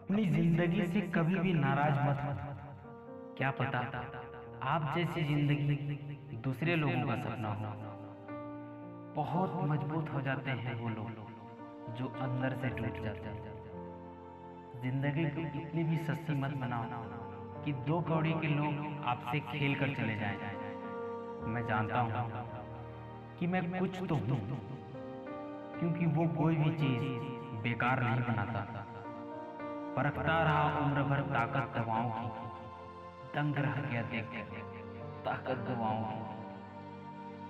अपनी ज़िंदगी से कभी भी नाराज़ मत हो। क्या पता आप जैसी ज़िंदगी दूसरे लोगों का सपना हो। बहुत मज़बूत हो जाते हैं वो लोग जो अंदर से टूट जाते हैं। ज़िंदगी को इतनी भी सस्ती मत बनाओ कि दो कौड़ी के लोग आपसे खेल कर चले जाए। मैं जानता हूँ कि मैं कुछ तो हूँ क्योंकि वो कोई भी चीज़ बेकार नहीं बनाता। परखता रहा उम्र भर ताकत दवाओं की, दंग रह गया देख ताकत दवाओं की।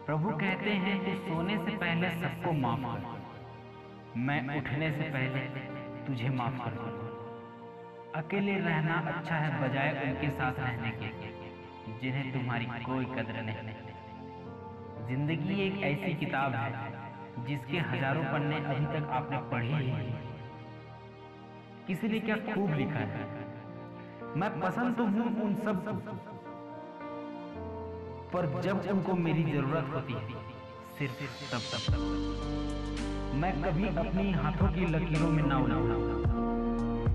प्रभु कहते हैं कि सोने से पहले सबको माफ़ कर मैं उठने से पहले तुझे माफ़ कर अकेले रहना अच्छा है बजाय उनके साथ रहने के, जिन्हें तुम्हारी कोई कदर नहीं। ज़िंदगी एक ऐसी किताब है, जिसके हज़ारों पन्ने अभी तक आपने पढ़ी ही नहीं। किसी ने क्या खूब लिखा है। मैं पसंद तो हूँ उन सब पर जब उनको मेरी ज़रूरत होती है, सिर्फ़ तब तब तब। मैं कभी अपनी हाथों की लकीरों में ना उड़ा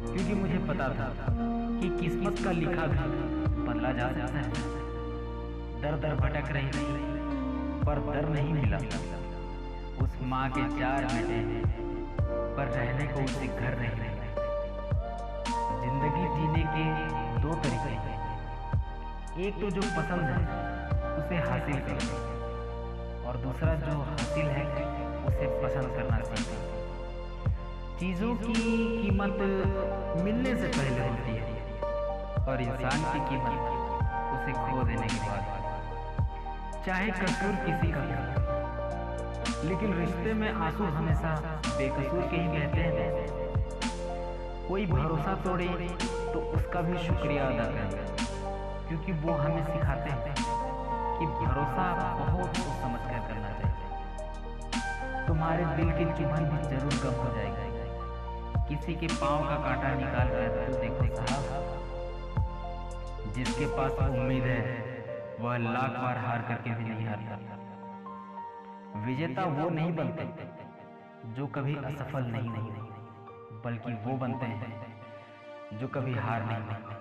क्योंकि मुझे पता था कि किस्मत का लिखा भी बदला जा सकता है। दर दर भटक रही थी, पर दर नहीं मिला। उस माँ के चार बेटे हैं, पर रहने को उसे घर नहीं। एक तो जो पसंद है, उसे हासिल करो और दूसरा जो हासिल है, उसे पसंद करना सीखो चीज़ों की कीमत मिलने से पहले होती है, और इंसान की कीमत उसे खो देने के बाद चाहे कसूर किसी का हो, लेकिन रिश्ते में आँसू हमेशा बेकसूर के ही बहते हैं। कोई भरोसा तोड़े तो उसका भी शुक्रिया अदा करें। क्योंकि वो हमें सिखाते हैं कि भरोसा बहुत सोच समझ कर करना चाहिए। तुम्हारे दिल की चुभन भी ज़रूर कम हो जाएगी। किसी के पाँव का कांटा निकाल कर तो देखो जिसके पास उम्मीद है, वह लाख बार हार करके भी नहीं हारता। विजेता वो नहीं बनते जो कभी असफल नहीं नहीं बल्कि वो बनते हैं जो कभी हार नहीं मानते